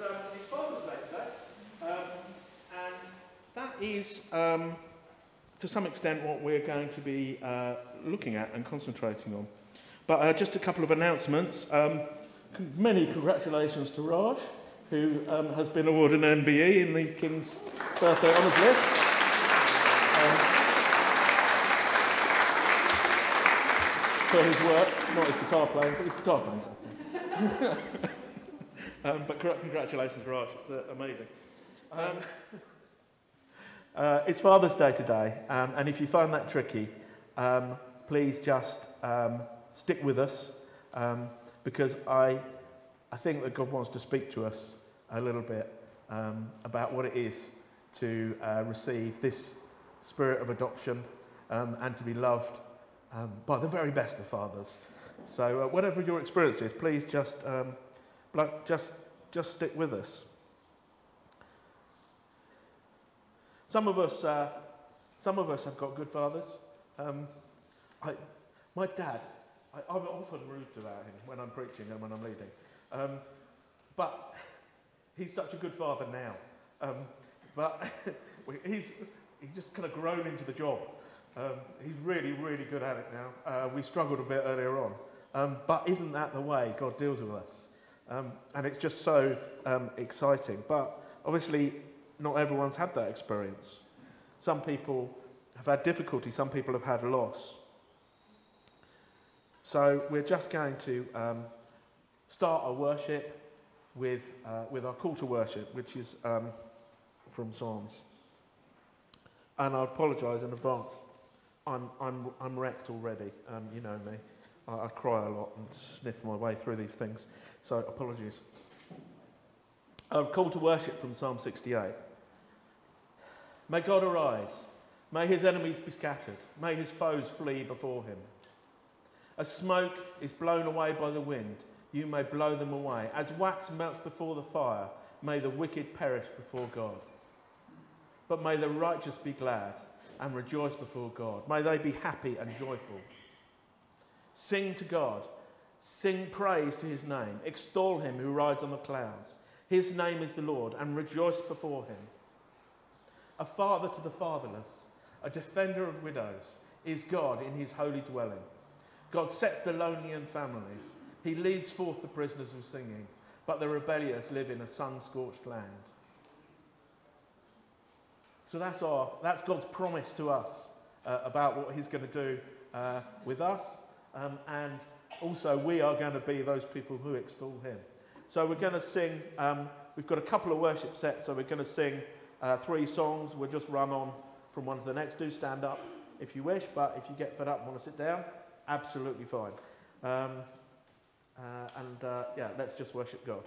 um, it's Father's today. Um, and that is, um, to some extent, what we're going to be uh, looking at and concentrating on. But uh, just a couple of announcements. Um, many congratulations to Raj, who um, has been awarded an MBE in the King's Birthday Honours List. Um, for his work, not his guitar playing, but his guitar playing. um, but congratulations, Raj. It's uh, amazing. Um, uh, it's Father's Day today, um, and if you find that tricky, um, please just um, stick with us um, because I, I think that God wants to speak to us a little bit about what it is to uh, receive this spirit of adoption and to be loved by the very best of fathers. So, uh, whatever your experience is, please just, just, just stick with us. Some of us, uh, some of us have got good fathers. Um, I, my dad, I, am often rude about him when I'm preaching and when I'm leading. Um, but he's such a good father now. Um, but he's, he's just kind of grown into the job. Um, he's really, really good at it now. Uh, we struggled a bit earlier on. Um, but isn't that the way God deals with us? Um, and it's just so um, exciting. But obviously, not everyone's had that experience. Some people have had difficulty, some people have had loss. So we're just going to um, start our worship with, uh, with our call to worship, which is um, from Psalms. And I apologise in advance. I'm, I'm, I'm wrecked already. Um, you know me. I, I cry a lot and sniff my way through these things. So apologies. A call to worship from Psalm 68. May God arise. May his enemies be scattered. May his foes flee before him. As smoke is blown away by the wind, you may blow them away. As wax melts before the fire, may the wicked perish before God. But may the righteous be glad and rejoice before God. May they be happy and joyful. Sing to God. Sing praise to his name. Extol him who rides on the clouds. His name is the Lord, and rejoice before him a father to the fatherless, a defender of widows, is God in his holy dwelling. God sets the lonely in families. He leads forth the prisoners with singing, but the rebellious live in a sun scorched land. So that's, our, that's God's promise to us uh, about what He's going to do uh, with us. Um, and also, we are going to be those people who extol Him. So we're going to sing, um, we've got a couple of worship sets, so we're going to sing uh, three songs. We'll just run on from one to the next. Do stand up if you wish, but if you get fed up and want to sit down, absolutely fine. Um, uh, and uh, yeah, let's just worship God.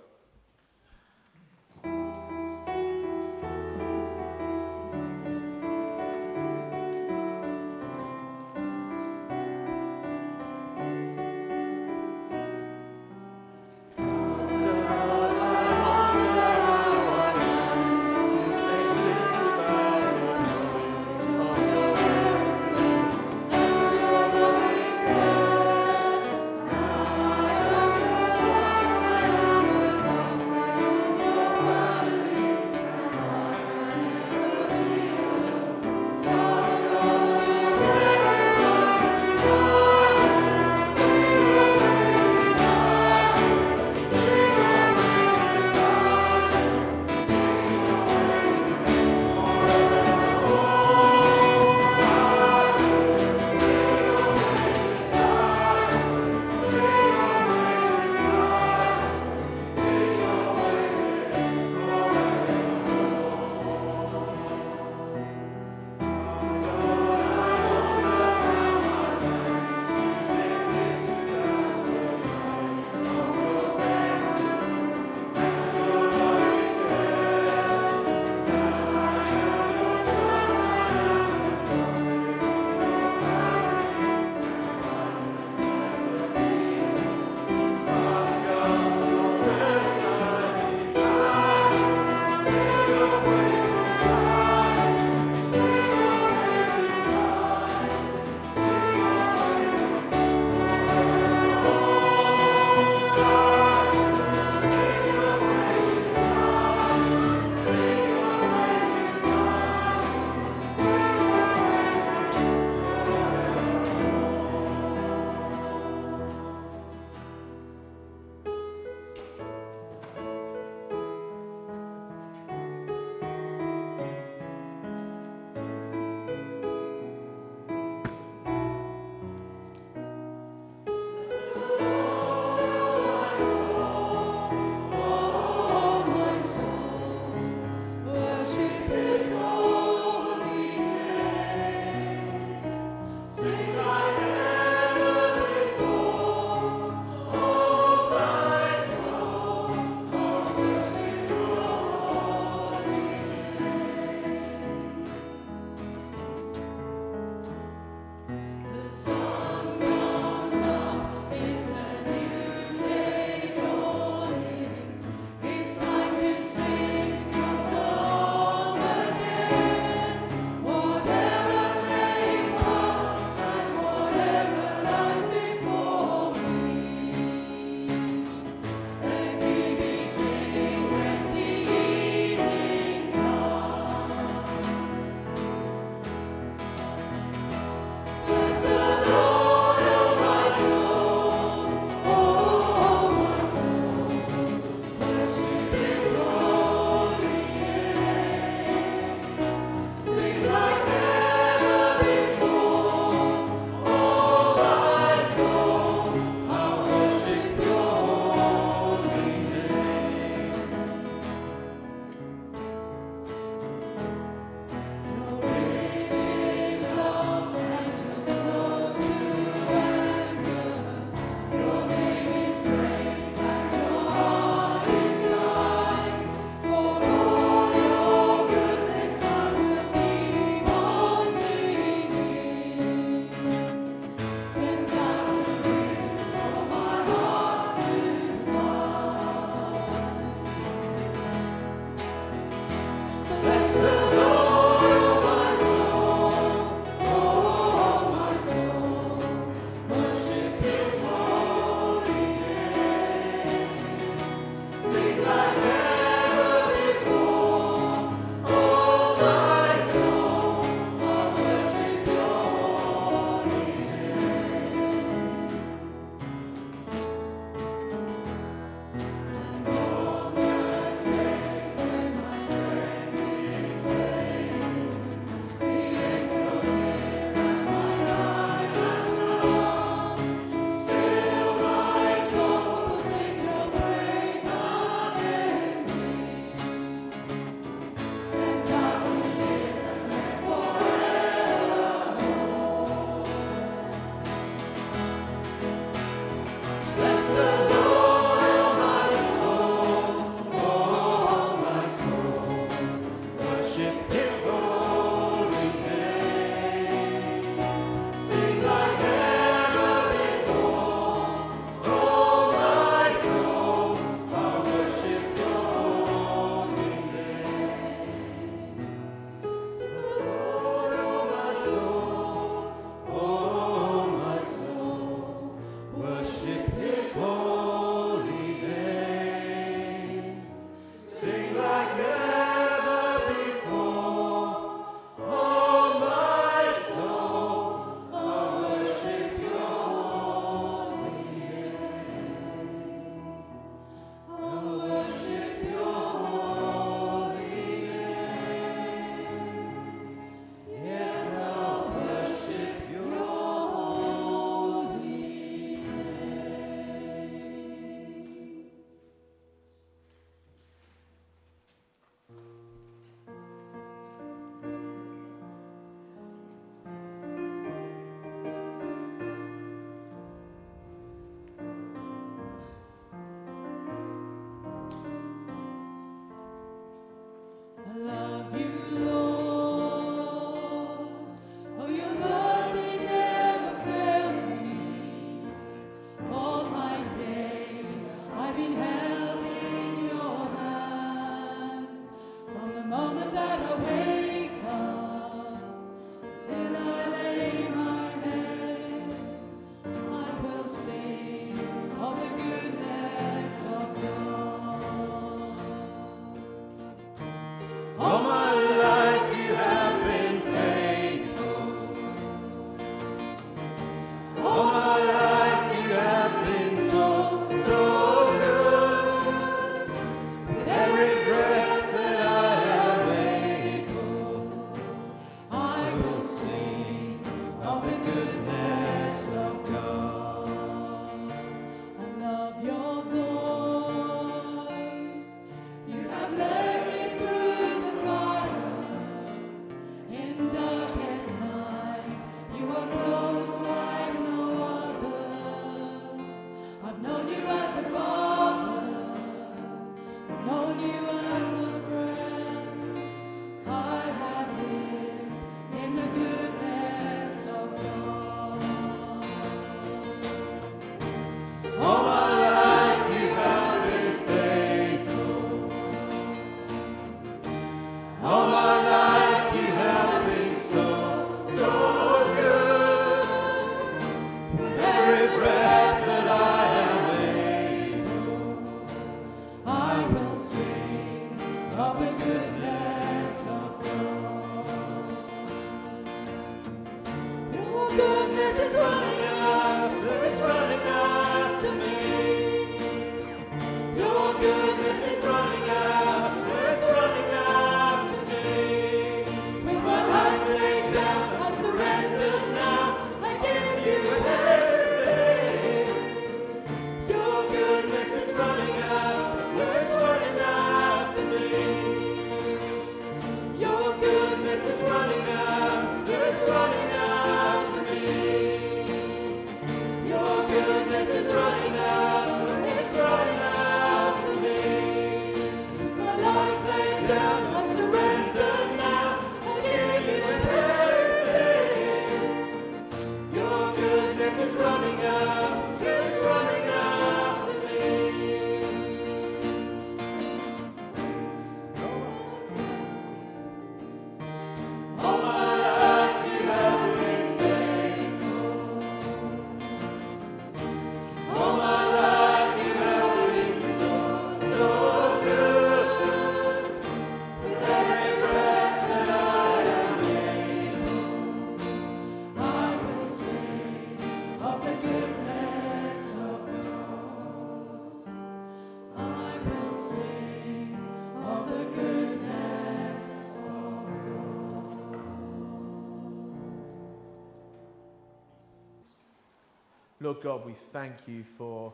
Lord God, we thank you for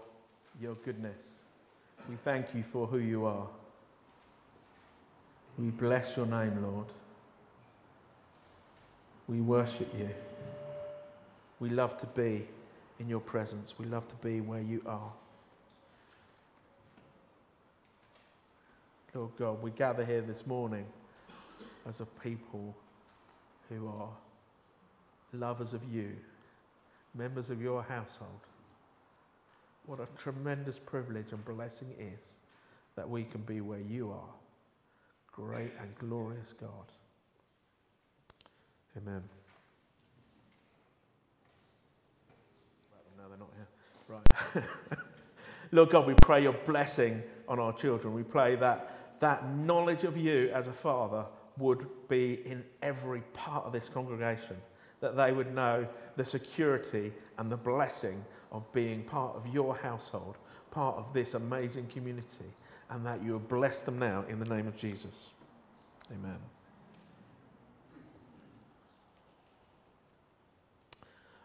your goodness. We thank you for who you are. We bless your name, Lord. We worship you. We love to be in your presence. We love to be where you are. Lord God, we gather here this morning as a people who are lovers of you, members of your household. What a tremendous privilege and blessing is that we can be where you are. Great and glorious God. Amen. No, they're not here. Right. Lord God, we pray your blessing on our children. We pray that that knowledge of you as a father would be in every part of this congregation, that they would know the security and the blessing of being part of your household, part of this amazing community, and that you will bless them now in the name of Jesus. Amen.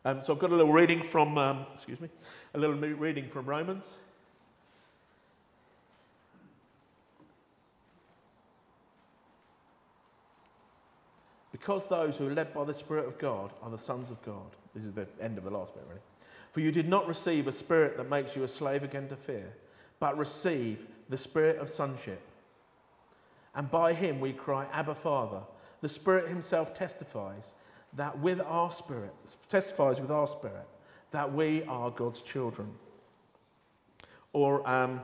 Um, so I've got a little reading from, um, excuse me, a little reading from Romans. Because those who are led by the Spirit of God are the sons of God. This is the end of the last bit, really. For you did not receive a spirit that makes you a slave again to fear, but receive the spirit of sonship. And by him we cry, Abba, Father. The Spirit himself testifies that with our spirit, testifies with our spirit, that we are God's children. Or um,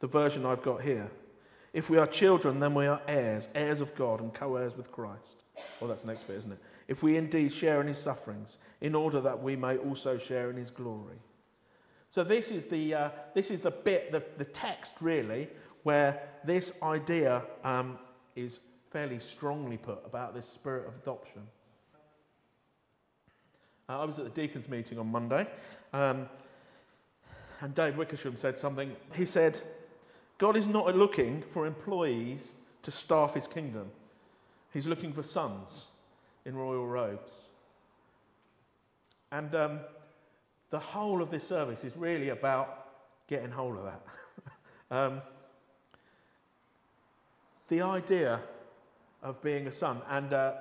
the version I've got here. If we are children, then we are heirs, heirs of God and co heirs with Christ. Well, that's the next bit, isn't it? If we indeed share in his sufferings, in order that we may also share in his glory. So, this is the, uh, this is the bit, the, the text really, where this idea um, is fairly strongly put about this spirit of adoption. Uh, I was at the deacons' meeting on Monday, um, and Dave Wickersham said something. He said, God is not looking for employees to staff his kingdom, he's looking for sons in royal robes. And um, the whole of this service is really about getting hold of that. um, the idea of being a son, and uh,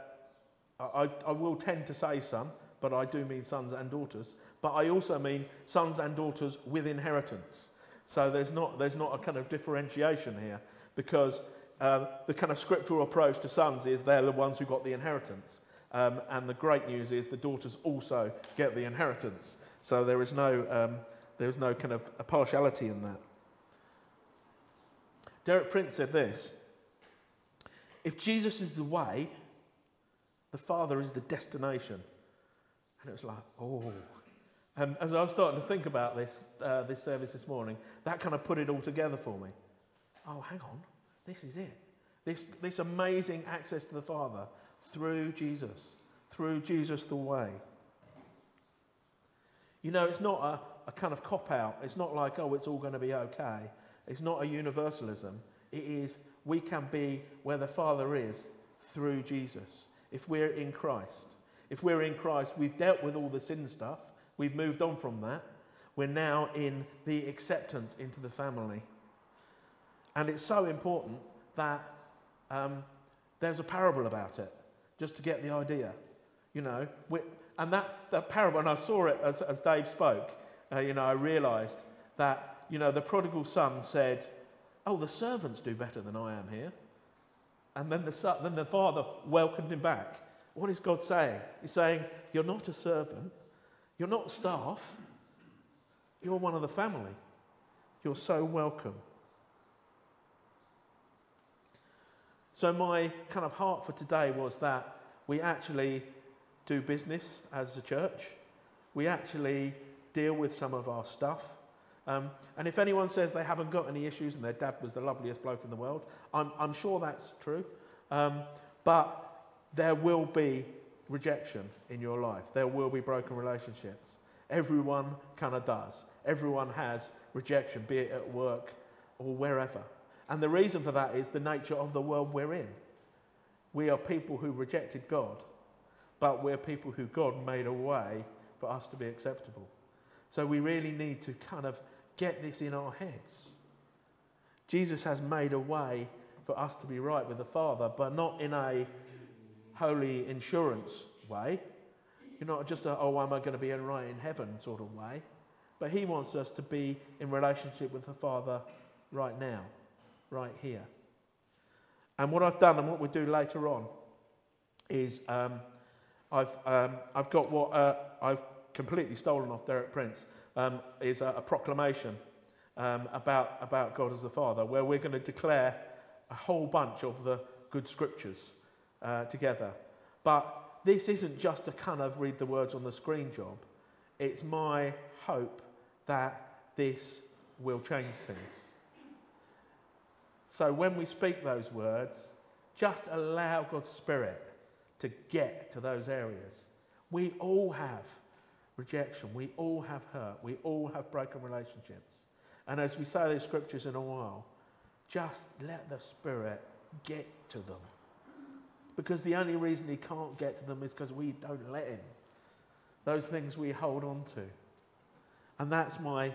I, I will tend to say son, but I do mean sons and daughters, but I also mean sons and daughters with inheritance. So there's not, there's not a kind of differentiation here because uh, the kind of scriptural approach to sons is they're the ones who got the inheritance. Um, and the great news is the daughters also get the inheritance. So there is no, um, there is no kind of a partiality in that. Derek Prince said this If Jesus is the way, the Father is the destination. And it was like, oh, and as I was starting to think about this, uh, this service this morning, that kind of put it all together for me. Oh, hang on, this is it. This, this amazing access to the Father through Jesus, through Jesus the way. You know, it's not a, a kind of cop out. It's not like, oh, it's all going to be okay. It's not a universalism. It is, we can be where the Father is through Jesus. If we're in Christ. If we're in Christ, we've dealt with all the sin stuff. We've moved on from that. We're now in the acceptance into the family. And it's so important that um, there's a parable about it, just to get the idea. You know, and that, that parable, and I saw it as, as Dave spoke, uh, you know, I realised that, you know, the prodigal son said, Oh, the servants do better than I am here. And then the, son, then the father welcomed him back. What is God saying? He's saying, You're not a servant, you're not staff, you're one of the family. You're so welcome. So, my kind of heart for today was that we actually do business as a church. We actually deal with some of our stuff. Um, and if anyone says they haven't got any issues and their dad was the loveliest bloke in the world, I'm, I'm sure that's true. Um, but there will be rejection in your life. There will be broken relationships. Everyone kind of does. Everyone has rejection, be it at work or wherever. And the reason for that is the nature of the world we're in. We are people who rejected God, but we're people who God made a way for us to be acceptable. So we really need to kind of get this in our heads. Jesus has made a way for us to be right with the Father, but not in a holy insurance way. You're not just a, oh, am I going to be in right in heaven sort of way. But He wants us to be in relationship with the Father right now, right here. And what I've done and what we do later on is um, I've, um, I've got what uh, I've completely stolen off Derek Prince um, is a, a proclamation um, about, about God as the Father, where we're going to declare a whole bunch of the good scriptures uh, together. But this isn't just a kind of read the words on the screen job. It's my hope that this will change things. So when we speak those words, just allow God's Spirit to get to those areas. We all have rejection. We all have hurt. We all have broken relationships. And as we say those scriptures in a while, just let the Spirit get to them. Because the only reason He can't get to them is because we don't let Him. Those things we hold on to. And that's my.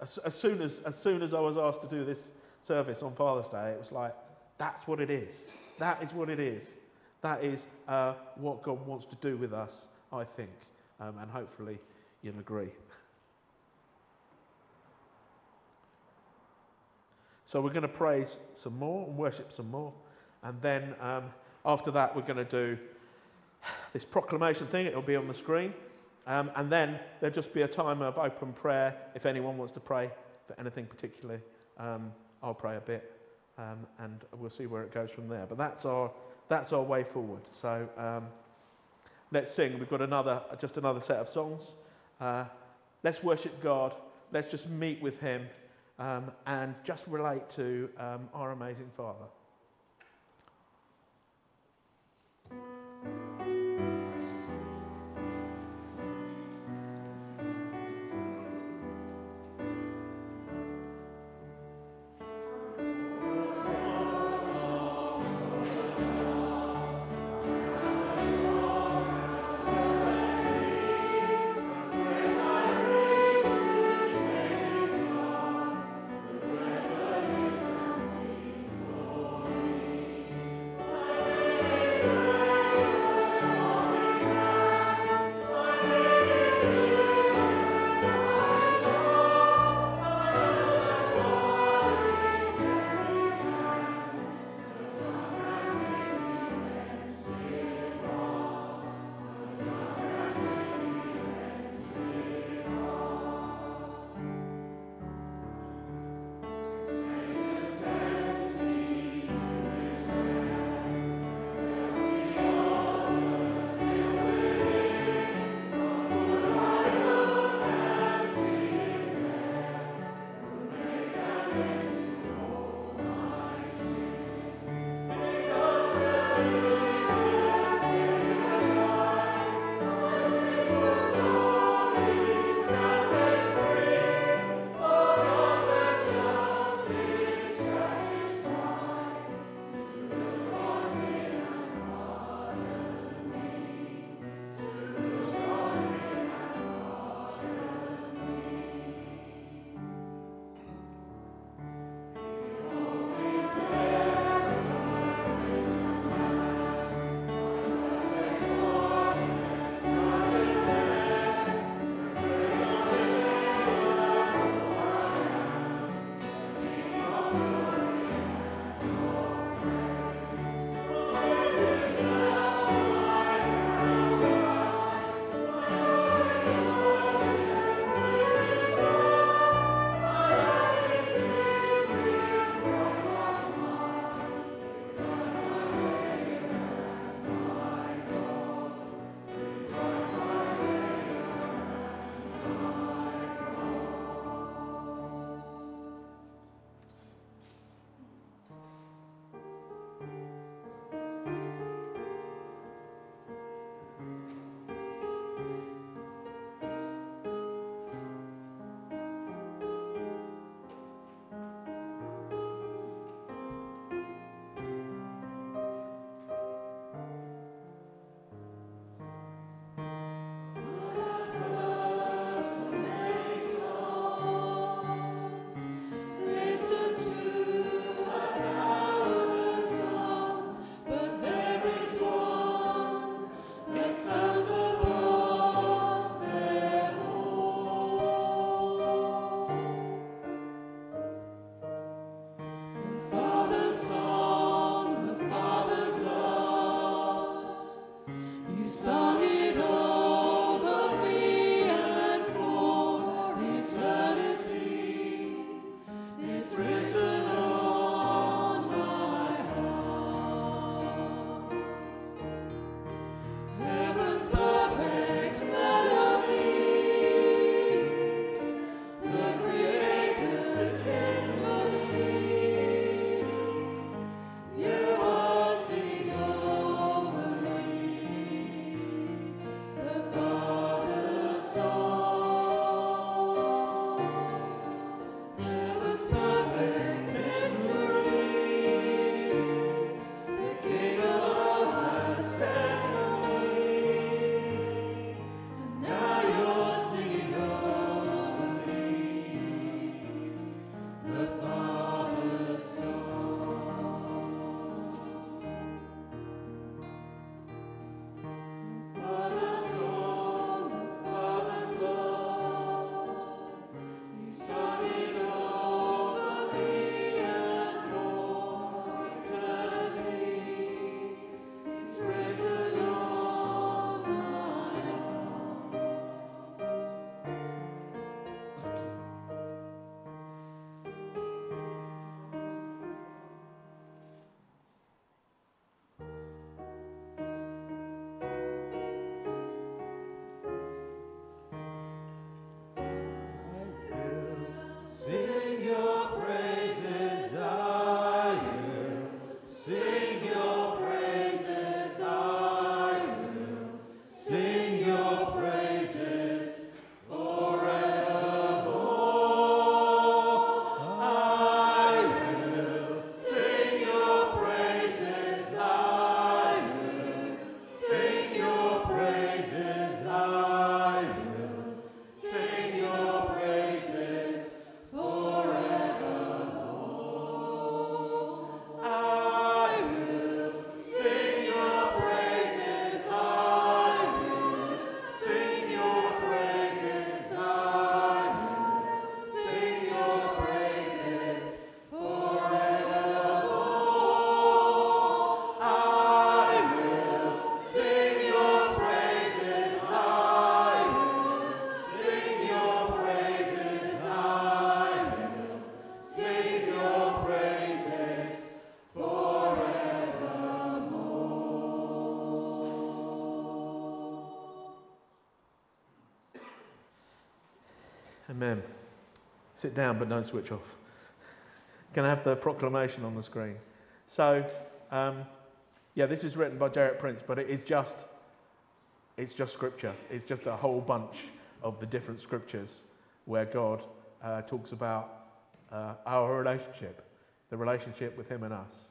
As, as, soon as, as soon as I was asked to do this service on Father's Day, it was like, that's what it is. That is what it is. That is uh, what God wants to do with us, I think. Um, and hopefully you'll agree. So we're going to praise some more and worship some more. And then um, after that, we're going to do this proclamation thing. It'll be on the screen. Um, and then there'll just be a time of open prayer. If anyone wants to pray for anything particularly, um, I'll pray a bit. Um, and we'll see where it goes from there. But that's our, that's our way forward. So um, let's sing. We've got another, just another set of songs. Uh, let's worship God. Let's just meet with Him um, and just relate to um, our amazing Father. Amen. Sit down, but don't switch off. Can I have the proclamation on the screen? So, um, yeah, this is written by Derek Prince, but it is just, it's just scripture. It's just a whole bunch of the different scriptures where God uh, talks about uh, our relationship, the relationship with Him and us.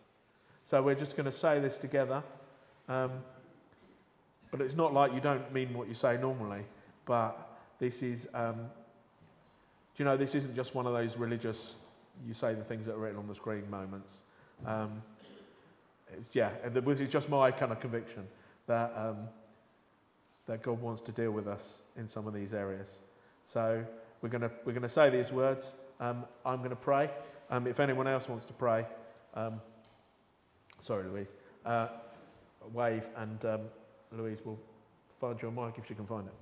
So we're just going to say this together. Um, but it's not like you don't mean what you say normally. But this is, um, do you know, this isn't just one of those religious, you say the things that are written on the screen moments. Um, yeah, and this is just my kind of conviction that um, that God wants to deal with us in some of these areas. So we're going to we're to say these words. Um, I'm going to pray. Um, if anyone else wants to pray, um, sorry, Louise, uh, wave, and um, Louise will find your mic if she can find it.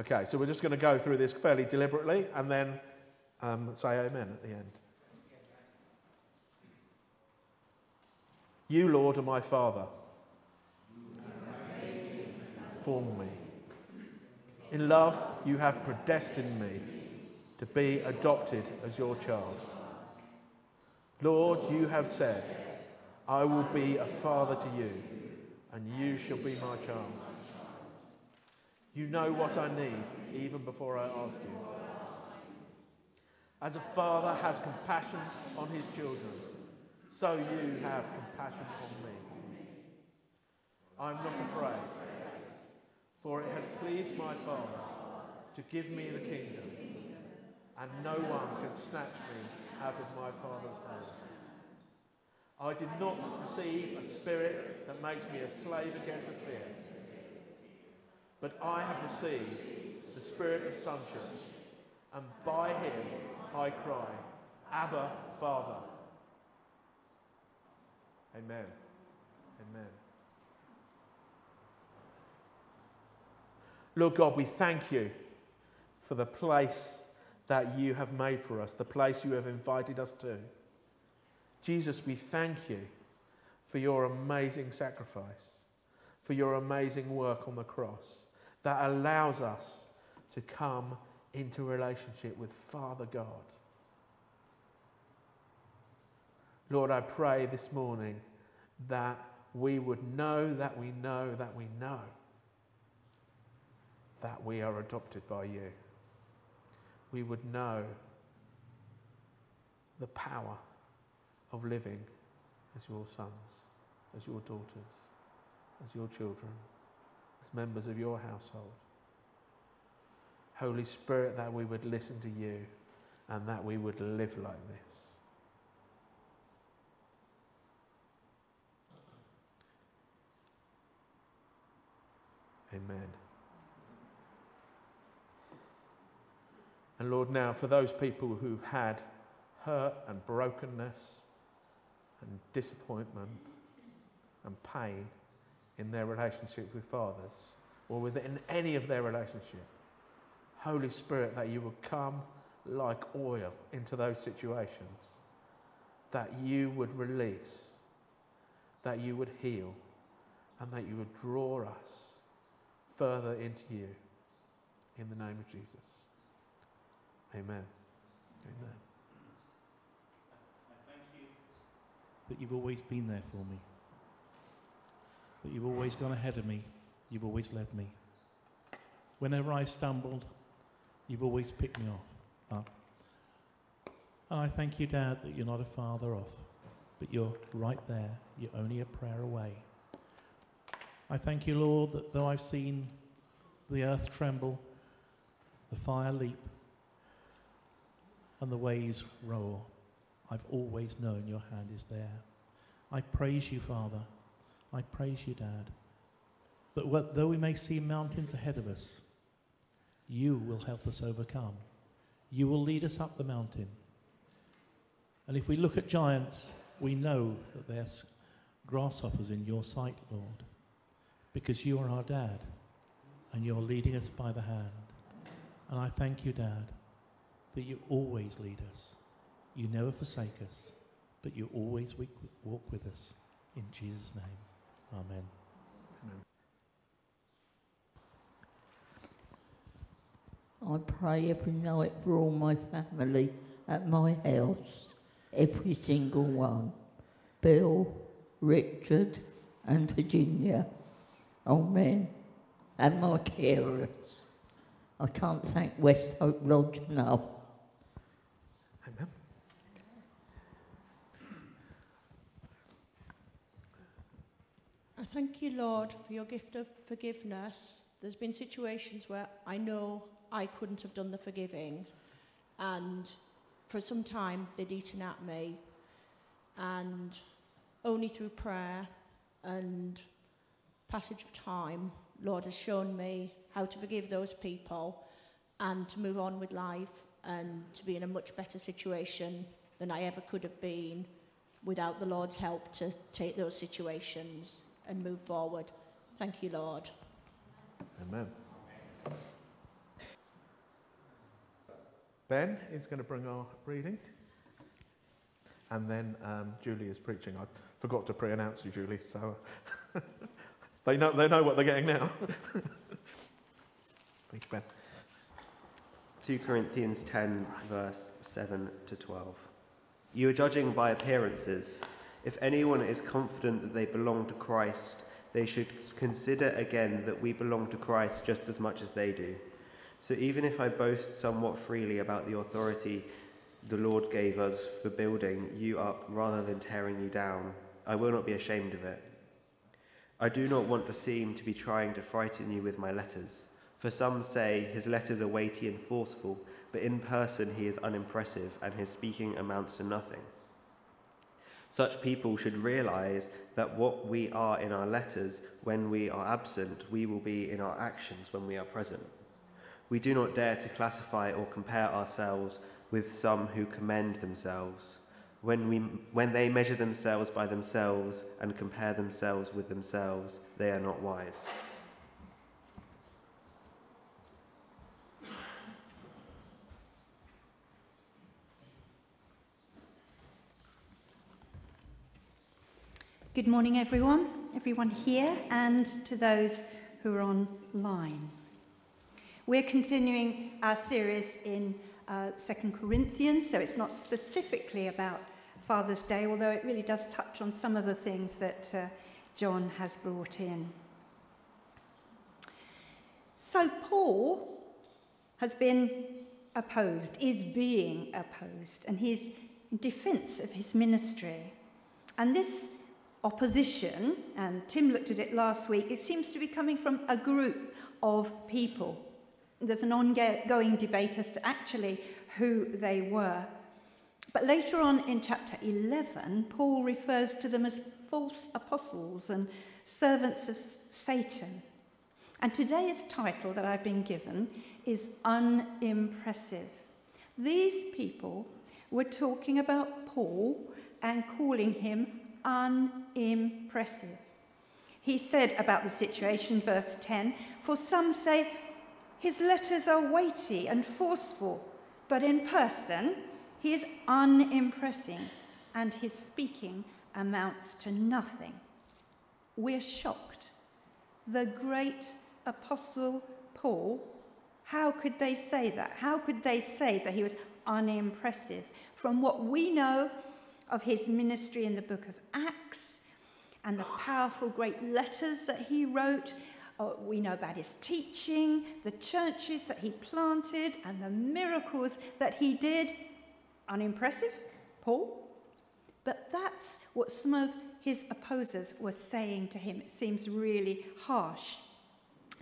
Okay, so we're just going to go through this fairly deliberately and then um, say amen at the end. You, Lord, are my Father. Form me. In love, you have predestined me to be adopted as your child. Lord, you have said, I will be a father to you, and you shall be my child. You know what I need even before I ask you. As a father has compassion on his children, so you have compassion on me. I am not afraid, for it has pleased my Father to give me the kingdom, and no one can snatch me out of my Father's hand. I did not receive a spirit that makes me a slave again to fear, but I have received the spirit of sonship, and by him I cry, Abba, Father. Amen. Amen. Lord God, we thank you for the place that you have made for us, the place you have invited us to. Jesus, we thank you for your amazing sacrifice, for your amazing work on the cross that allows us to come into relationship with Father God. Lord, I pray this morning that we would know that we know that we know that we are adopted by you. We would know the power of living as your sons, as your daughters, as your children, as members of your household. Holy Spirit, that we would listen to you and that we would live like this. Amen. And Lord, now for those people who've had hurt and brokenness and disappointment and pain in their relationship with fathers or within any of their relationship. Holy Spirit, that you would come like oil into those situations, that you would release, that you would heal, and that you would draw us further into you. In the name of Jesus. Amen. Amen. Thank you that you've always been there for me, that you've always gone ahead of me, you've always led me. Whenever I've stumbled, you've always picked me off, up. And I thank you, Dad, that you're not a father off, but you're right there. You're only a prayer away. I thank you, Lord, that though I've seen the earth tremble, the fire leap, and the waves roar, I've always known your hand is there. I praise you, Father. I praise you, Dad. That what, though we may see mountains ahead of us, you will help us overcome. You will lead us up the mountain. And if we look at giants, we know that they're grasshoppers in your sight, Lord, because you are our dad and you're leading us by the hand. And I thank you, Dad, that you always lead us. You never forsake us, but you always walk with us. In Jesus' name, Amen. Amen. I pray every night for all my family at my house, every single one. Bill, Richard, and Virginia. Amen. And my carers. I can't thank West Hope Lodge enough. Thank you, Lord, for your gift of forgiveness. There's been situations where I know I couldn't have done the forgiving, and for some time they'd eaten at me, and only through prayer and passage of time, Lord has shown me how to forgive those people and to move on with life and to be in a much better situation than I ever could have been without the Lord's help to take those situations and move forward. Thank you, Lord. Amen. Ben is going to bring our reading. And then um, Julie is preaching. I forgot to pre announce you, Julie, so they, know, they know what they're getting now. Thank you, Ben. 2 Corinthians 10, verse 7 to 12. You are judging by appearances. If anyone is confident that they belong to Christ, they should consider again that we belong to Christ just as much as they do. So even if I boast somewhat freely about the authority the Lord gave us for building you up rather than tearing you down, I will not be ashamed of it. I do not want to seem to be trying to frighten you with my letters. For some say his letters are weighty and forceful, but in person he is unimpressive and his speaking amounts to nothing. Such people should realize that what we are in our letters when we are absent, we will be in our actions when we are present. We do not dare to classify or compare ourselves with some who commend themselves. When, we, when they measure themselves by themselves and compare themselves with themselves, they are not wise. Good morning, everyone, everyone here, and to those who are online. We're continuing our series in uh, Second Corinthians, so it's not specifically about Father's Day, although it really does touch on some of the things that uh, John has brought in. So, Paul has been opposed, is being opposed, and he's in defense of his ministry. And this opposition, and Tim looked at it last week, it seems to be coming from a group of people. There's an ongoing debate as to actually who they were. But later on in chapter 11, Paul refers to them as false apostles and servants of Satan. And today's title that I've been given is Unimpressive. These people were talking about Paul and calling him unimpressive. He said about the situation, verse 10 For some say his letters are weighty and forceful, but in person he is unimpressing and his speaking amounts to nothing. We're shocked. The great apostle Paul, how could they say that? How could they say that he was unimpressive? From what we know of his ministry in the book of Acts and the powerful great letters that he wrote. Uh, we know about his teaching, the churches that he planted, and the miracles that he did. Unimpressive, Paul? But that's what some of his opposers were saying to him. It seems really harsh.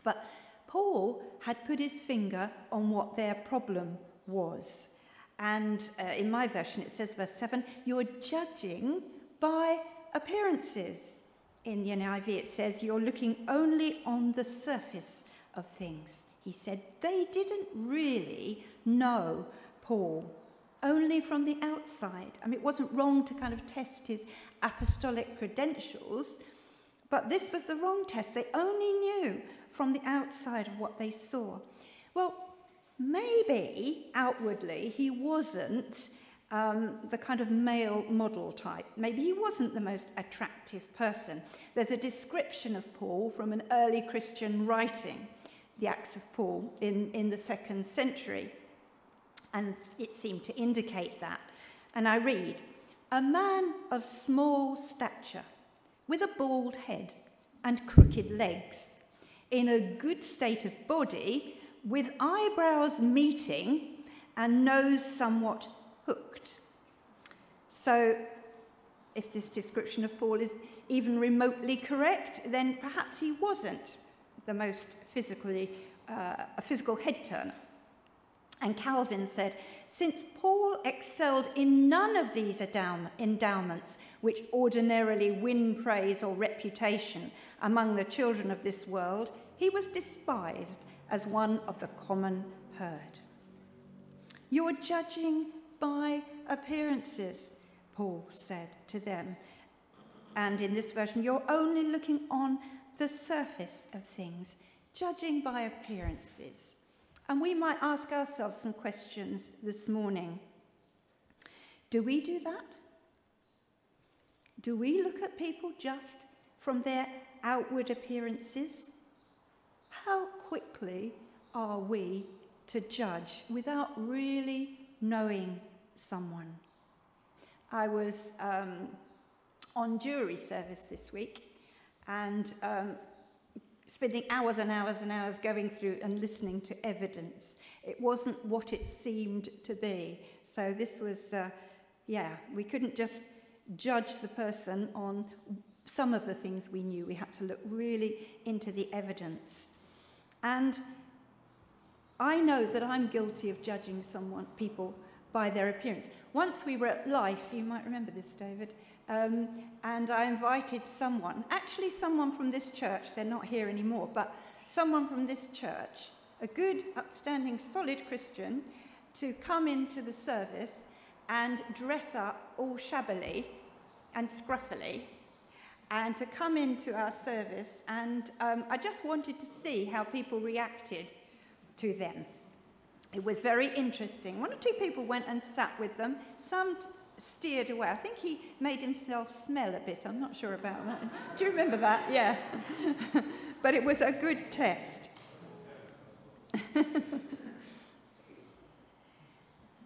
But Paul had put his finger on what their problem was. And uh, in my version, it says, verse 7, you're judging by appearances. In the NIV, it says, you're looking only on the surface of things. He said they didn't really know Paul, only from the outside. I mean, it wasn't wrong to kind of test his apostolic credentials, but this was the wrong test. They only knew from the outside of what they saw. Well, maybe outwardly he wasn't um, the kind of male model type. Maybe he wasn't the most attractive person. There's a description of Paul from an early Christian writing. the Acts of Paul in, in the second century. And it seemed to indicate that. And I read, a man of small stature, with a bald head and crooked legs, in a good state of body, with eyebrows meeting and nose somewhat hooked. So, if this description of Paul is even remotely correct, then perhaps he wasn't the most physically uh, a physical head turner. And Calvin said, since Paul excelled in none of these endowments which ordinarily win praise or reputation among the children of this world, he was despised as one of the common herd. You're judging by appearances, Paul said to them. And in this version, you're only looking on the surface of things, judging by appearances. And we might ask ourselves some questions this morning. Do we do that? Do we look at people just from their outward appearances? How quickly are we to judge without really knowing someone? I was um, on jury service this week and um, spending hours and hours and hours going through and listening to evidence. It wasn't what it seemed to be. So this was, uh, yeah, we couldn't just judge the person on some of the things we knew. We had to look really into the evidence. And I know that I'm guilty of judging someone, people by their appearance. Once we were at Life, you might remember this, David, um, and I invited someone, actually someone from this church, they're not here anymore, but someone from this church, a good, upstanding, solid Christian, to come into the service and dress up all shabbily and scruffily and to come into our service. And um, I just wanted to see how people reacted to them. It was very interesting. One or two people went and sat with them. Some steered away. I think he made himself smell a bit. I'm not sure about that. Do you remember that? Yeah. but it was a good test.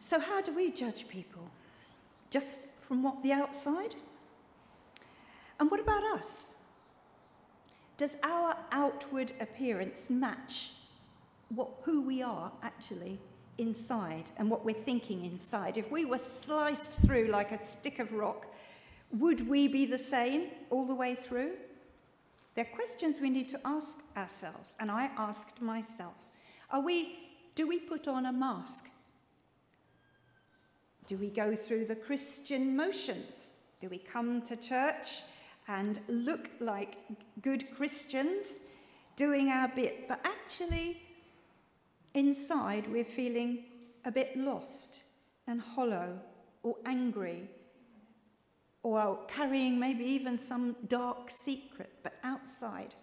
so, how do we judge people? Just from what the outside? And what about us? Does our outward appearance match what, who we are actually inside and what we're thinking inside. If we were sliced through like a stick of rock, would we be the same all the way through? They're questions we need to ask ourselves, and I asked myself. Are we, do we put on a mask? Do we go through the Christian motions? Do we come to church and look like good Christians, doing our bit, but actually Inside, we're feeling a bit lost and hollow or angry or carrying maybe even some dark secret, but outside,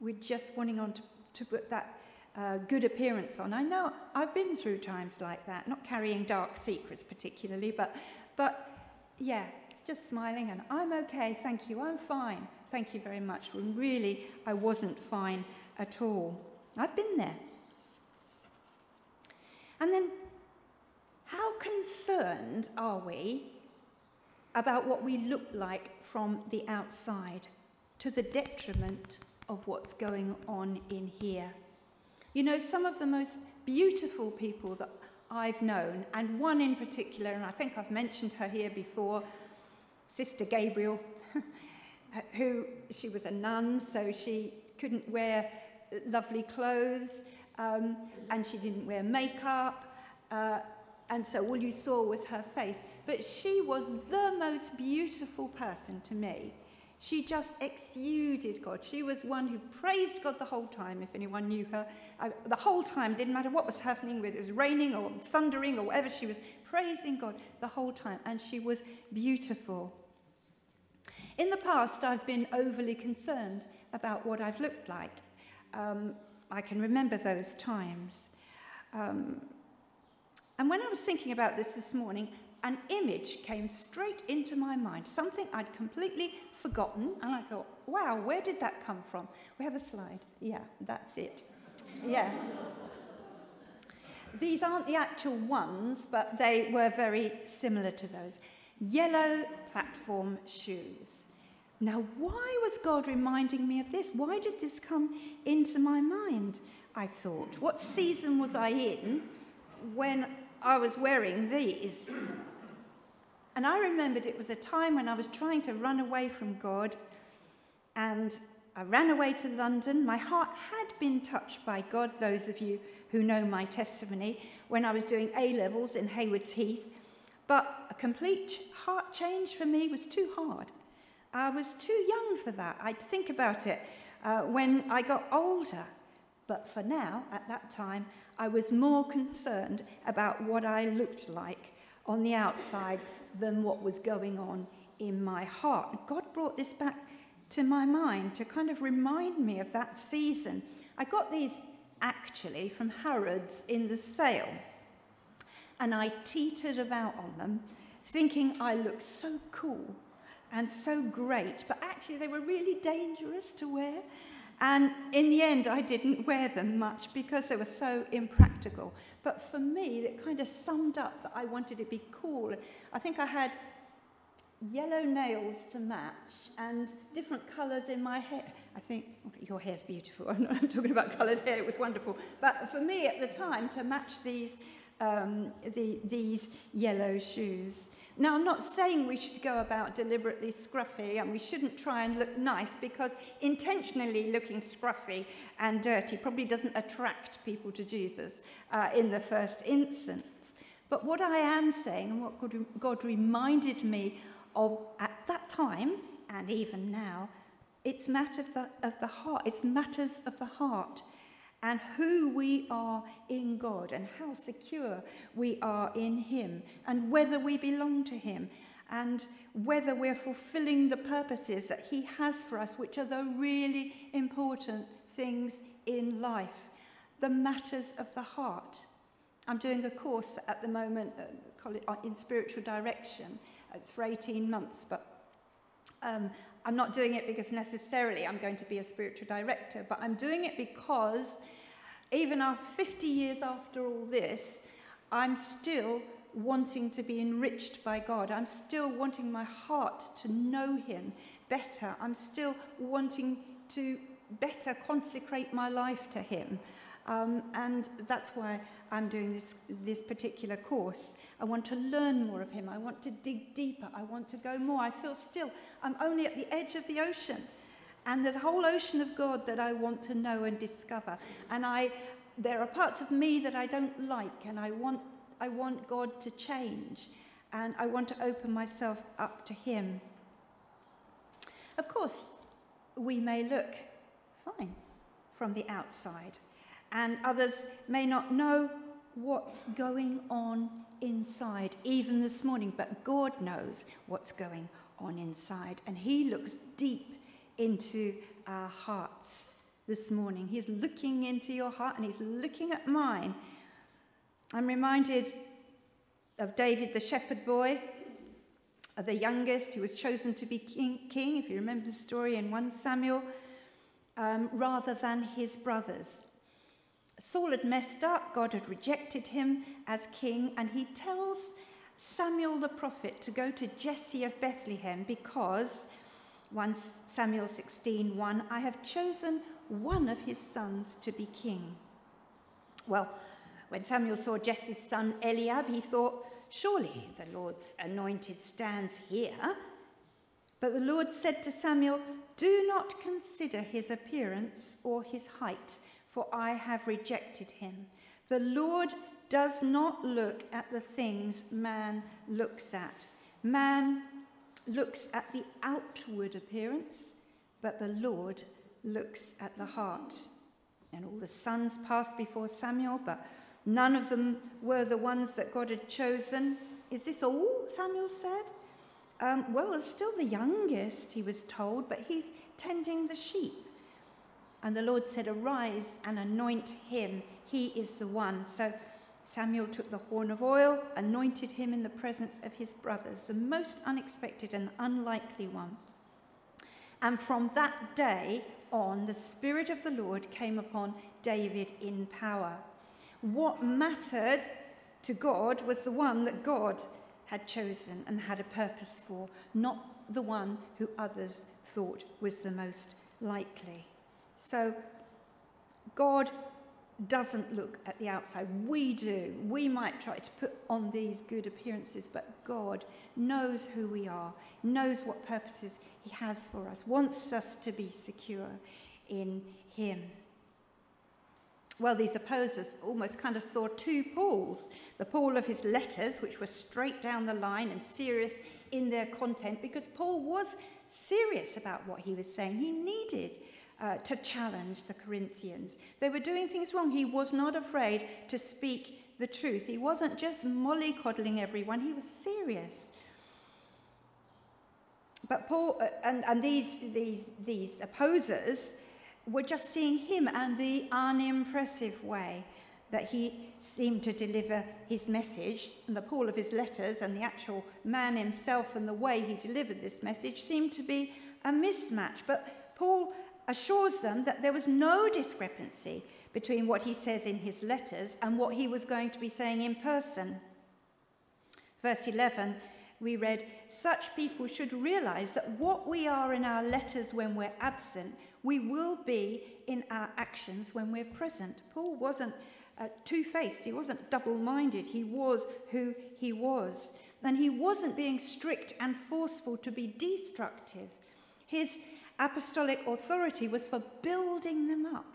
we're just wanting on to, to put that uh, good appearance on. I know I've been through times like that, not carrying dark secrets particularly, but, but yeah, just smiling and I'm okay, thank you, I'm fine, thank you very much, when really I wasn't fine at all. I've been there. And then, how concerned are we about what we look like from the outside to the detriment of what's going on in here? You know, some of the most beautiful people that I've known, and one in particular, and I think I've mentioned her here before, Sister Gabriel, who she was a nun, so she couldn't wear lovely clothes um, and she didn't wear makeup, uh, and so all you saw was her face. But she was the most beautiful person to me. She just exuded God. She was one who praised God the whole time, if anyone knew her. Uh, the whole time, didn't matter what was happening, whether it was raining or thundering or whatever, she was praising God the whole time. And she was beautiful. In the past, I've been overly concerned about what I've looked like. Um, I can remember those times. Um, and when I was thinking about this this morning, an image came straight into my mind, something I'd completely forgotten, and I thought, wow, where did that come from? We have a slide. Yeah, that's it. Yeah. These aren't the actual ones, but they were very similar to those. Yellow platform shoes. Now, why was God reminding me of this? Why did this come into my mind? I thought. What season was I in when I was wearing these? And I remembered it was a time when I was trying to run away from God and I ran away to London. My heart had been touched by God, those of you who know my testimony, when I was doing A levels in Haywards Heath. But a complete heart change for me was too hard. I was too young for that. I'd think about it uh, when I got older. But for now, at that time, I was more concerned about what I looked like on the outside than what was going on in my heart. God brought this back to my mind to kind of remind me of that season. I got these actually from Harrods in the sale, and I teetered about on them, thinking I looked so cool and so great, but actually they were really dangerous to wear. And in the end, I didn't wear them much because they were so impractical. But for me, it kind of summed up that I wanted to be cool. I think I had yellow nails to match and different colours in my hair. I think your hair's beautiful. I'm not talking about coloured hair, it was wonderful. But for me at the time, to match these, um, the, these yellow shoes. Now, I'm not saying we should go about deliberately scruffy and we shouldn't try and look nice because intentionally looking scruffy and dirty probably doesn't attract people to Jesus uh, in the first instance. But what I am saying and what God, God reminded me of at that time and even now, it's matters of the, of the heart. It's matters of the heart and who we are in God and how secure we are in Him and whether we belong to Him and whether we're fulfilling the purposes that He has for us, which are the really important things in life, the matters of the heart. I'm doing a course at the moment uh, in spiritual direction. It's for 18 months, but um, I'm not doing it because necessarily I'm going to be a spiritual director, but I'm doing it because even after 50 years after all this, I'm still wanting to be enriched by God. I'm still wanting my heart to know Him better. I'm still wanting to better consecrate my life to Him. Um, and that's why I'm doing this, this particular course. I want to learn more of him. I want to dig deeper. I want to go more. I feel still, I'm only at the edge of the ocean. And there's a whole ocean of God that I want to know and discover. And I, there are parts of me that I don't like, and I want, I want God to change. And I want to open myself up to Him. Of course, we may look fine from the outside and others may not know what's going on inside, even this morning, but God knows what's going on inside, and He looks deep into our hearts this morning. He's looking into your heart and He's looking at mine. I'm reminded of David, the shepherd boy, the youngest who was chosen to be king, king if you remember the story in 1 Samuel, um, rather than his brothers. Saul had messed up, God had rejected him as king, and he tells Samuel the prophet to go to Jesse of Bethlehem because 1 Samuel 16:1 I have chosen one of his sons to be king. Well, when Samuel saw Jesse's son Eliab, he thought, surely the Lord's anointed stands here. But the Lord said to Samuel, Do not consider his appearance or his height for I have rejected him. The Lord does not look at the things man looks at. Man looks at the outward appearance, but the Lord looks at the heart. And all the sons passed before Samuel, but none of them were the ones that God had chosen. Is this all? Samuel said. Um, well, still the youngest, he was told, but he's tending the sheep. And the Lord said, Arise and anoint him. He is the one. So Samuel took the horn of oil, anointed him in the presence of his brothers, the most unexpected and unlikely one. And from that day on, the Spirit of the Lord came upon David in power. What mattered to God was the one that God had chosen and had a purpose for, not the one who others thought was the most likely. So, God doesn't look at the outside. We do. We might try to put on these good appearances, but God knows who we are, knows what purposes He has for us, wants us to be secure in Him. Well, these opposers almost kind of saw two Pauls the Paul of his letters, which were straight down the line and serious in their content, because Paul was serious about what he was saying. He needed uh, to challenge the Corinthians. They were doing things wrong. He was not afraid to speak the truth. He wasn't just mollycoddling everyone, he was serious. But Paul uh, and, and these, these, these opposers were just seeing him and the unimpressive way that he seemed to deliver his message, and the Paul of his letters and the actual man himself and the way he delivered this message seemed to be a mismatch. But Paul assures them that there was no discrepancy between what he says in his letters and what he was going to be saying in person. Verse 11, we read, Such people should realize that what we are in our letters when we're absent, we will be in our actions when we're present. Paul wasn't uh, two faced, he wasn't double minded, he was who he was. And he wasn't being strict and forceful to be destructive. His apostolic authority was for building them up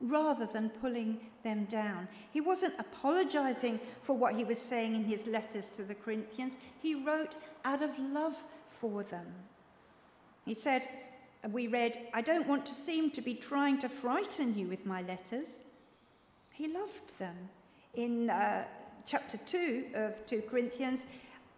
rather than pulling them down. He wasn't apologizing for what he was saying in his letters to the Corinthians, he wrote out of love for them. He said, we read, I don't want to seem to be trying to frighten you with my letters. He loved them. In uh, chapter 2 of 2 Corinthians,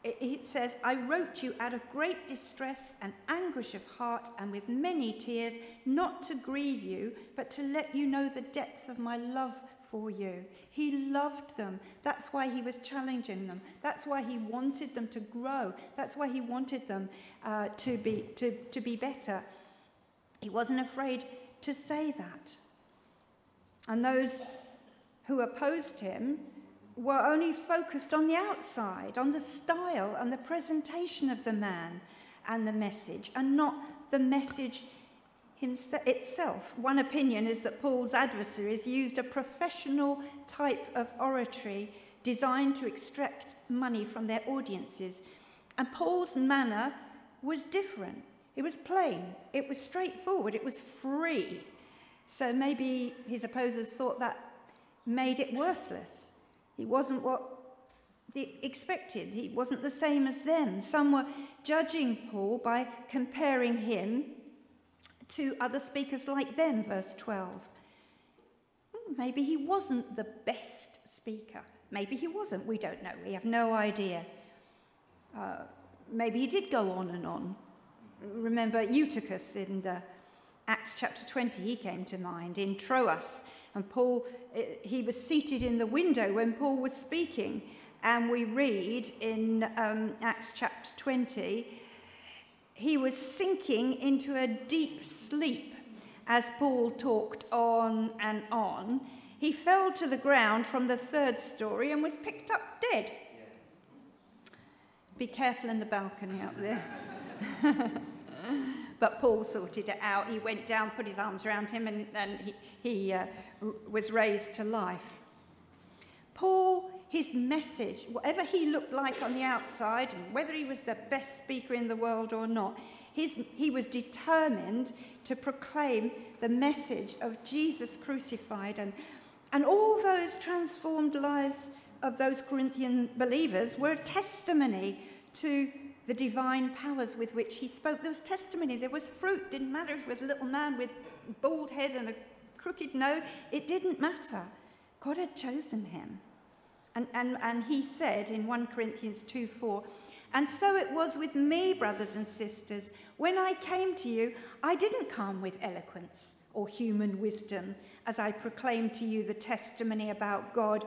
it says, I wrote you out of great distress and anguish of heart and with many tears, not to grieve you, but to let you know the depth of my love for you. He loved them. That's why he was challenging them. That's why he wanted them to grow. That's why he wanted them uh, to, be, to, to be better. He wasn't afraid to say that. And those who opposed him were only focused on the outside, on the style and the presentation of the man and the message, and not the message itself. One opinion is that Paul's adversaries used a professional type of oratory designed to extract money from their audiences. And Paul's manner was different. It was plain, it was straightforward, it was free. So maybe his opposers thought that made it worthless. He wasn't what they expected. He wasn't the same as them. Some were judging Paul by comparing him to other speakers like them, verse 12. Hmm, maybe he wasn't the best speaker. Maybe he wasn't. We don't know. We have no idea. Uh, maybe he did go on and on. Remember Eutychus in the Acts chapter 20, he came to mind. In Troas, and Paul, he was seated in the window when Paul was speaking. And we read in um, Acts chapter 20, he was sinking into a deep sleep as Paul talked on and on. He fell to the ground from the third story and was picked up dead. Be careful in the balcony up there. But Paul sorted it out. He went down, put his arms around him, and, and he, he uh, was raised to life. Paul, his message, whatever he looked like on the outside, and whether he was the best speaker in the world or not, his, he was determined to proclaim the message of Jesus crucified. And, and all those transformed lives of those Corinthian believers were a testimony to the divine powers with which he spoke. There was testimony, there was fruit. Didn't matter if it was a little man with bald head and a crooked nose, it didn't matter. God had chosen him. And, and, and he said in 1 Corinthians 2 4, and so it was with me, brothers and sisters. When I came to you, I didn't come with eloquence or human wisdom as I proclaimed to you the testimony about God.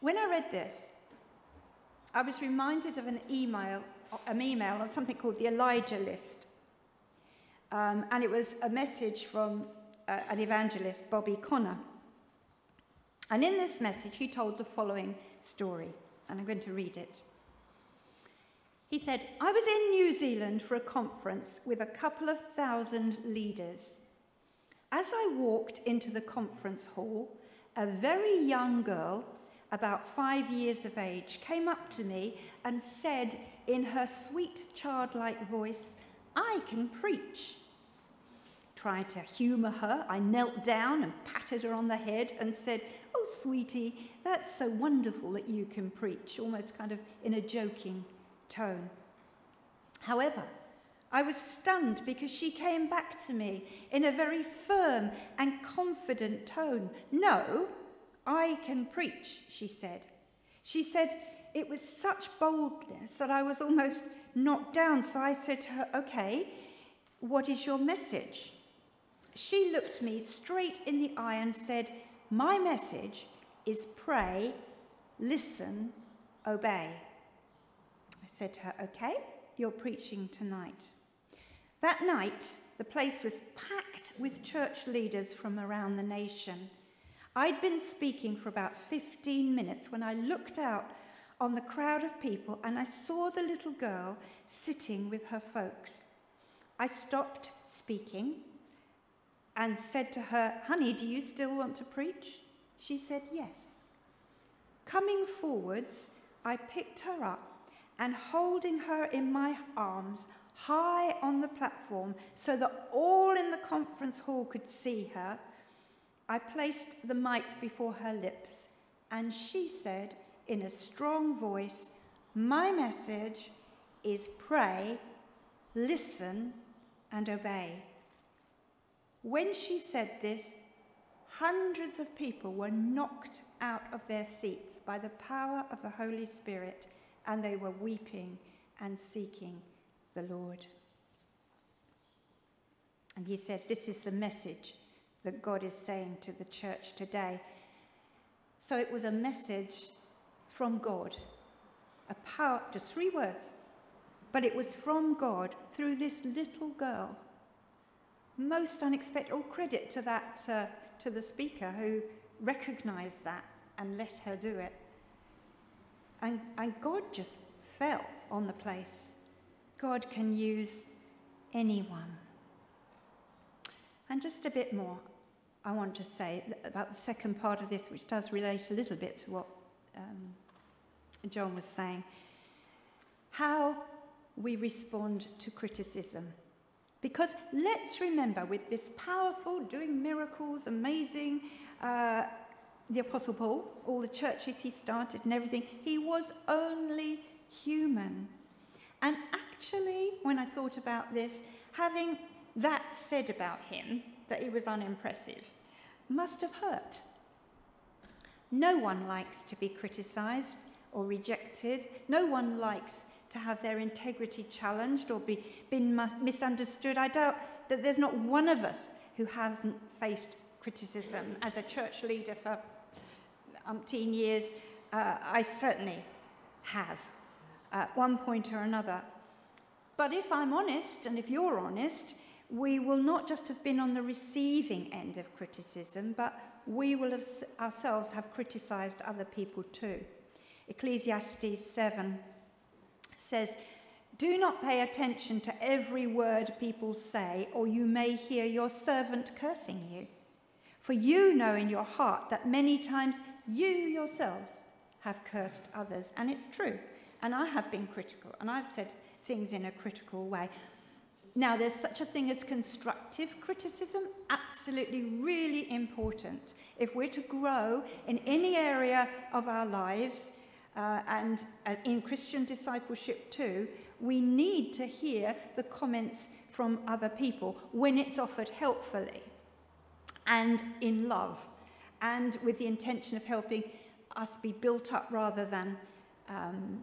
When I read this, I was reminded of an email, an email on something called the Elijah List. Um, and it was a message from uh, an evangelist, Bobby Conner. And in this message, he told the following story, and I'm going to read it. He said, I was in New Zealand for a conference with a couple of thousand leaders. As I walked into the conference hall, a very young girl, about five years of age, came up to me and said in her sweet childlike voice, I can preach trying to humour her, I knelt down and patted her on the head and said, Oh, sweetie, that's so wonderful that you can preach, almost kind of in a joking tone. However, I was stunned because she came back to me in a very firm and confident tone. No, I can preach, she said. She said it was such boldness that I was almost knocked down. So I said to her, Okay, what is your message? She looked me straight in the eye and said, My message is pray, listen, obey. I said to her, Okay, you're preaching tonight. That night, the place was packed with church leaders from around the nation. I'd been speaking for about 15 minutes when I looked out on the crowd of people and I saw the little girl sitting with her folks. I stopped speaking and said to her, Honey, do you still want to preach? She said, Yes. Coming forwards, I picked her up and holding her in my arms high on the platform so that all in the conference hall could see her, I placed the mic before her lips and she said in a strong voice, My message is pray, listen, and obey. When she said this, hundreds of people were knocked out of their seats by the power of the Holy Spirit, and they were weeping and seeking the Lord. And he said, This is the message that God is saying to the church today. So it was a message from God, a power, just three words, but it was from God through this little girl most unexpected. All credit to that uh, to the speaker who recognised that and let her do it. And, and God just fell on the place. God can use anyone. And just a bit more, I want to say about the second part of this, which does relate a little bit to what um, John was saying. How we respond to criticism. Because let's remember, with this powerful, doing miracles, amazing, uh, the Apostle Paul, all the churches he started and everything, he was only human. And actually, when I thought about this, having that said about him, that he was unimpressive, must have hurt. No one likes to be criticised or rejected. No one likes to have their integrity challenged or be, been misunderstood. I doubt that there's not one of us who hasn't faced criticism as a church leader for umpteen years. Uh, I certainly have at one point or another. But if I'm honest, and if you're honest, we will not just have been on the receiving end of criticism, but we will have ourselves have criticized other people too. Ecclesiastes 7 says, Do not pay attention to every word people say, or you may hear your servant cursing you. For you know in your heart that many times you yourselves have cursed others. And it's true. And I have been critical, and I've said things in a critical way. Now, there's such a thing as constructive criticism, absolutely really important. If we're to grow in any area of our lives, uh, and uh, in Christian discipleship too, we need to hear the comments from other people when it's offered helpfully and in love and with the intention of helping us be built up rather than um,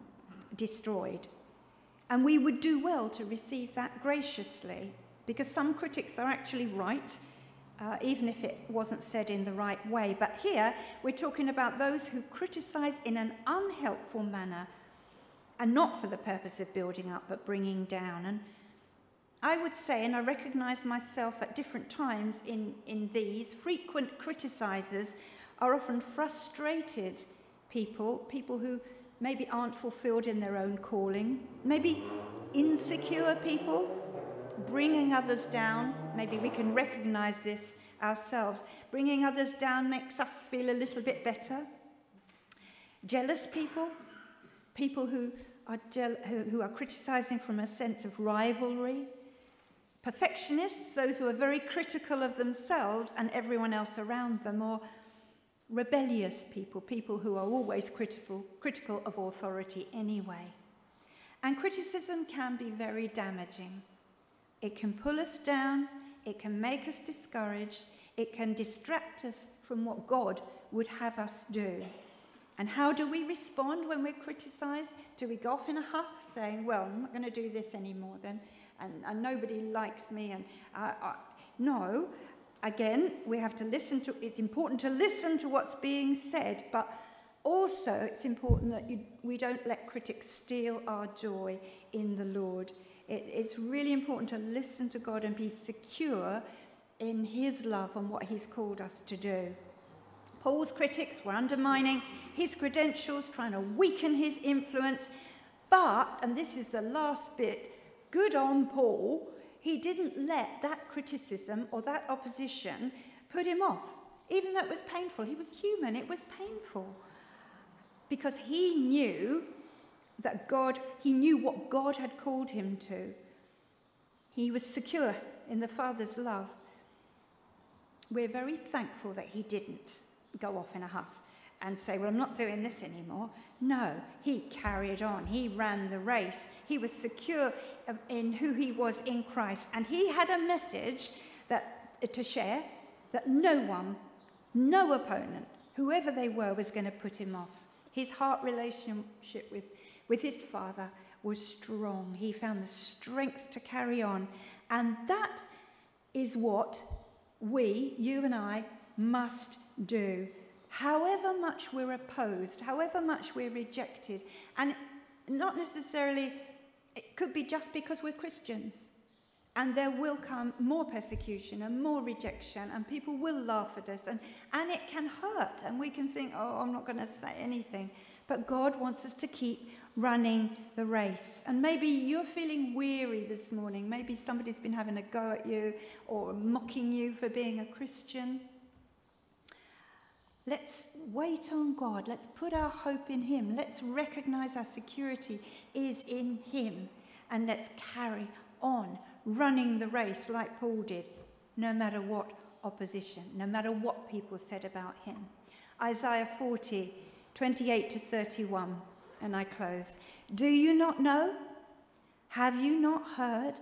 destroyed. And we would do well to receive that graciously because some critics are actually right, uh, even if it wasn't said in the right way. But here we're talking about those who criticize in an unhelpful manner and not for the purpose of building up but bringing down. And I would say, and I recognize myself at different times in, in these, frequent criticizers are often frustrated people, people who maybe aren't fulfilled in their own calling, maybe insecure people, bringing others down. Maybe we can recognize this ourselves. Bringing others down makes us feel a little bit better. Jealous people, people who are, who are criticizing from a sense of rivalry. Perfectionists, those who are very critical of themselves and everyone else around them, or rebellious people, people who are always critical, critical of authority anyway. And criticism can be very damaging. It can pull us down, it can make us discouraged, it can distract us from what God would have us do. And how do we respond when we're criticized? Do we go off in a huff saying, Well, I'm not going to do this anymore then, and, and nobody likes me? And uh, uh, No, again, we have to listen to, it's important to listen to what's being said, but also it's important that you, we don't let critics steal our joy in the Lord. It, it's really important to listen to God and be secure in His love and what He's called us to do. Paul's critics were undermining his credentials, trying to weaken his influence. But, and this is the last bit, good on Paul, he didn't let that criticism or that opposition put him off. Even though it was painful, he was human, it was painful. Because he knew that God, he knew what God had called him to. He was secure in the Father's love. We're very thankful that he didn't go off in a huff and say, Well, I'm not doing this anymore. No, he carried on. He ran the race. He was secure in who he was in Christ. And he had a message that, to share that no one, no opponent, whoever they were, was going to put him off. His heart relationship with, with his father was strong. He found the strength to carry on. And that is what we, you and I, must do however much we're opposed, however much we're rejected, and not necessarily, it could be just because we're Christians. And there will come more persecution and more rejection, and people will laugh at us, and, and it can hurt, and we can think, oh, I'm not going to say anything. But God wants us to keep running the race. And maybe you're feeling weary this morning. Maybe somebody's been having a go at you or mocking you for being a Christian. Let's wait on God. Let's put our hope in Him. Let's recognize our security is in Him. And let's carry on running the race like Paul did, no matter what opposition, no matter what people said about him. Isaiah 40, 28 to 31. And I close. Do you not know? Have you not heard?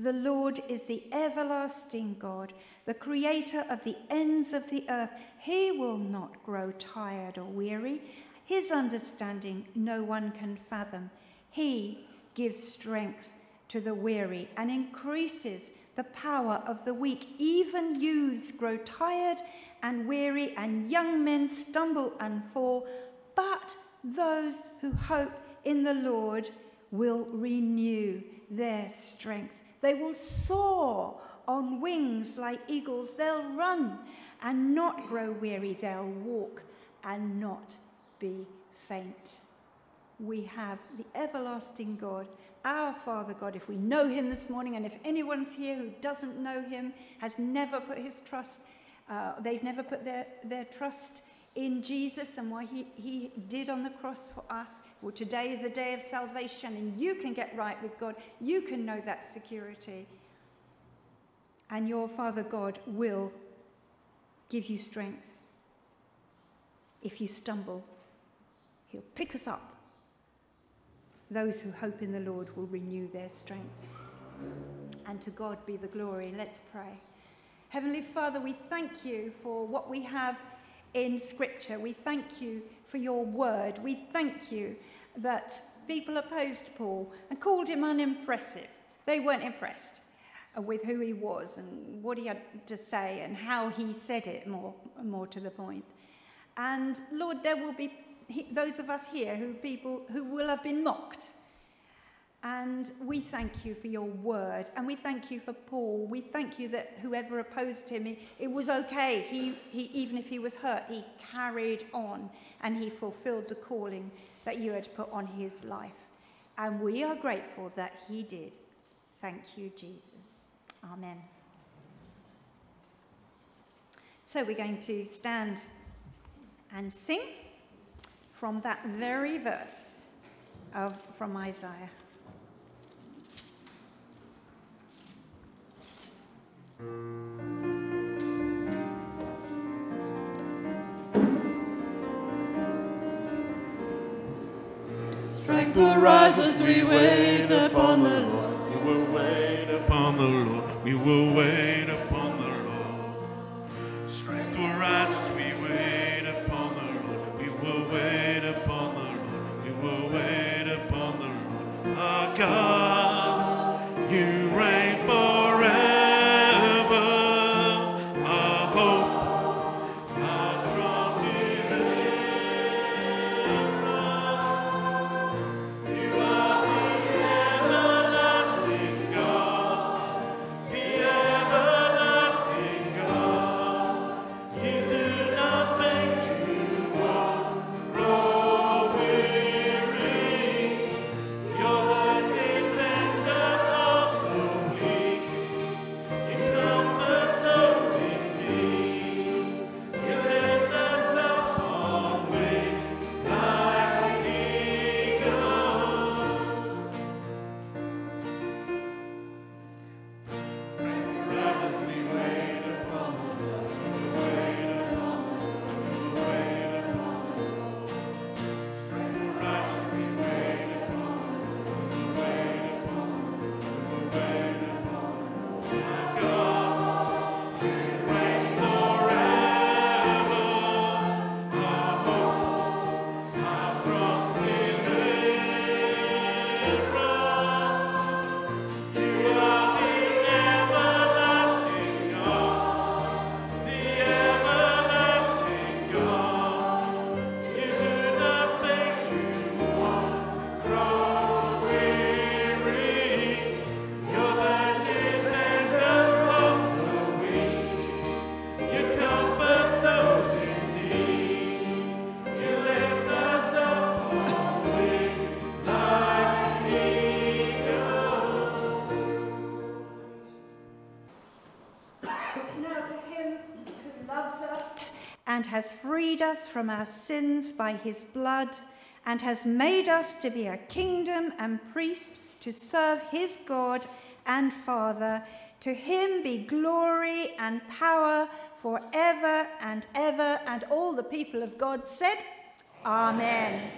The Lord is the everlasting God, the creator of the ends of the earth. He will not grow tired or weary. His understanding no one can fathom. He gives strength to the weary and increases the power of the weak. Even youths grow tired and weary, and young men stumble and fall. But those who hope in the Lord will renew their strength. They will soar on wings like eagles. They'll run and not grow weary. They'll walk and not be faint. We have the everlasting God, our Father God. If we know Him this morning, and if anyone's here who doesn't know Him, has never put his trust, uh, they've never put their, their trust in Jesus and what he, he did on the cross for us, well, today is a day of salvation, and you can get right with God. You can know that security. And your Father God will give you strength. If you stumble, He'll pick us up. Those who hope in the Lord will renew their strength. And to God be the glory. Let's pray. Heavenly Father, we thank you for what we have in Scripture. We thank you for your word. We thank you that people opposed Paul and called him unimpressive. They weren't impressed with who he was and what he had to say and how he said it, more, more to the point. And Lord, there will be those of us here who people who will have been mocked. And we thank you for your word. And we thank you for Paul. We thank you that whoever opposed him, it was okay. He, he, even if he was hurt, he carried on and he fulfilled the calling that you had put on his life. And we are grateful that he did. Thank you, Jesus. Amen. So we're going to stand and sing from that very verse of, from Isaiah. Strength will rise as we wait upon the Lord. We will wait upon the Lord. We will wait upon freed us from our sins by his blood and has made us to be a kingdom and priests to serve his God and Father. To him be glory and power forever and ever. And all the people of God said, Amen.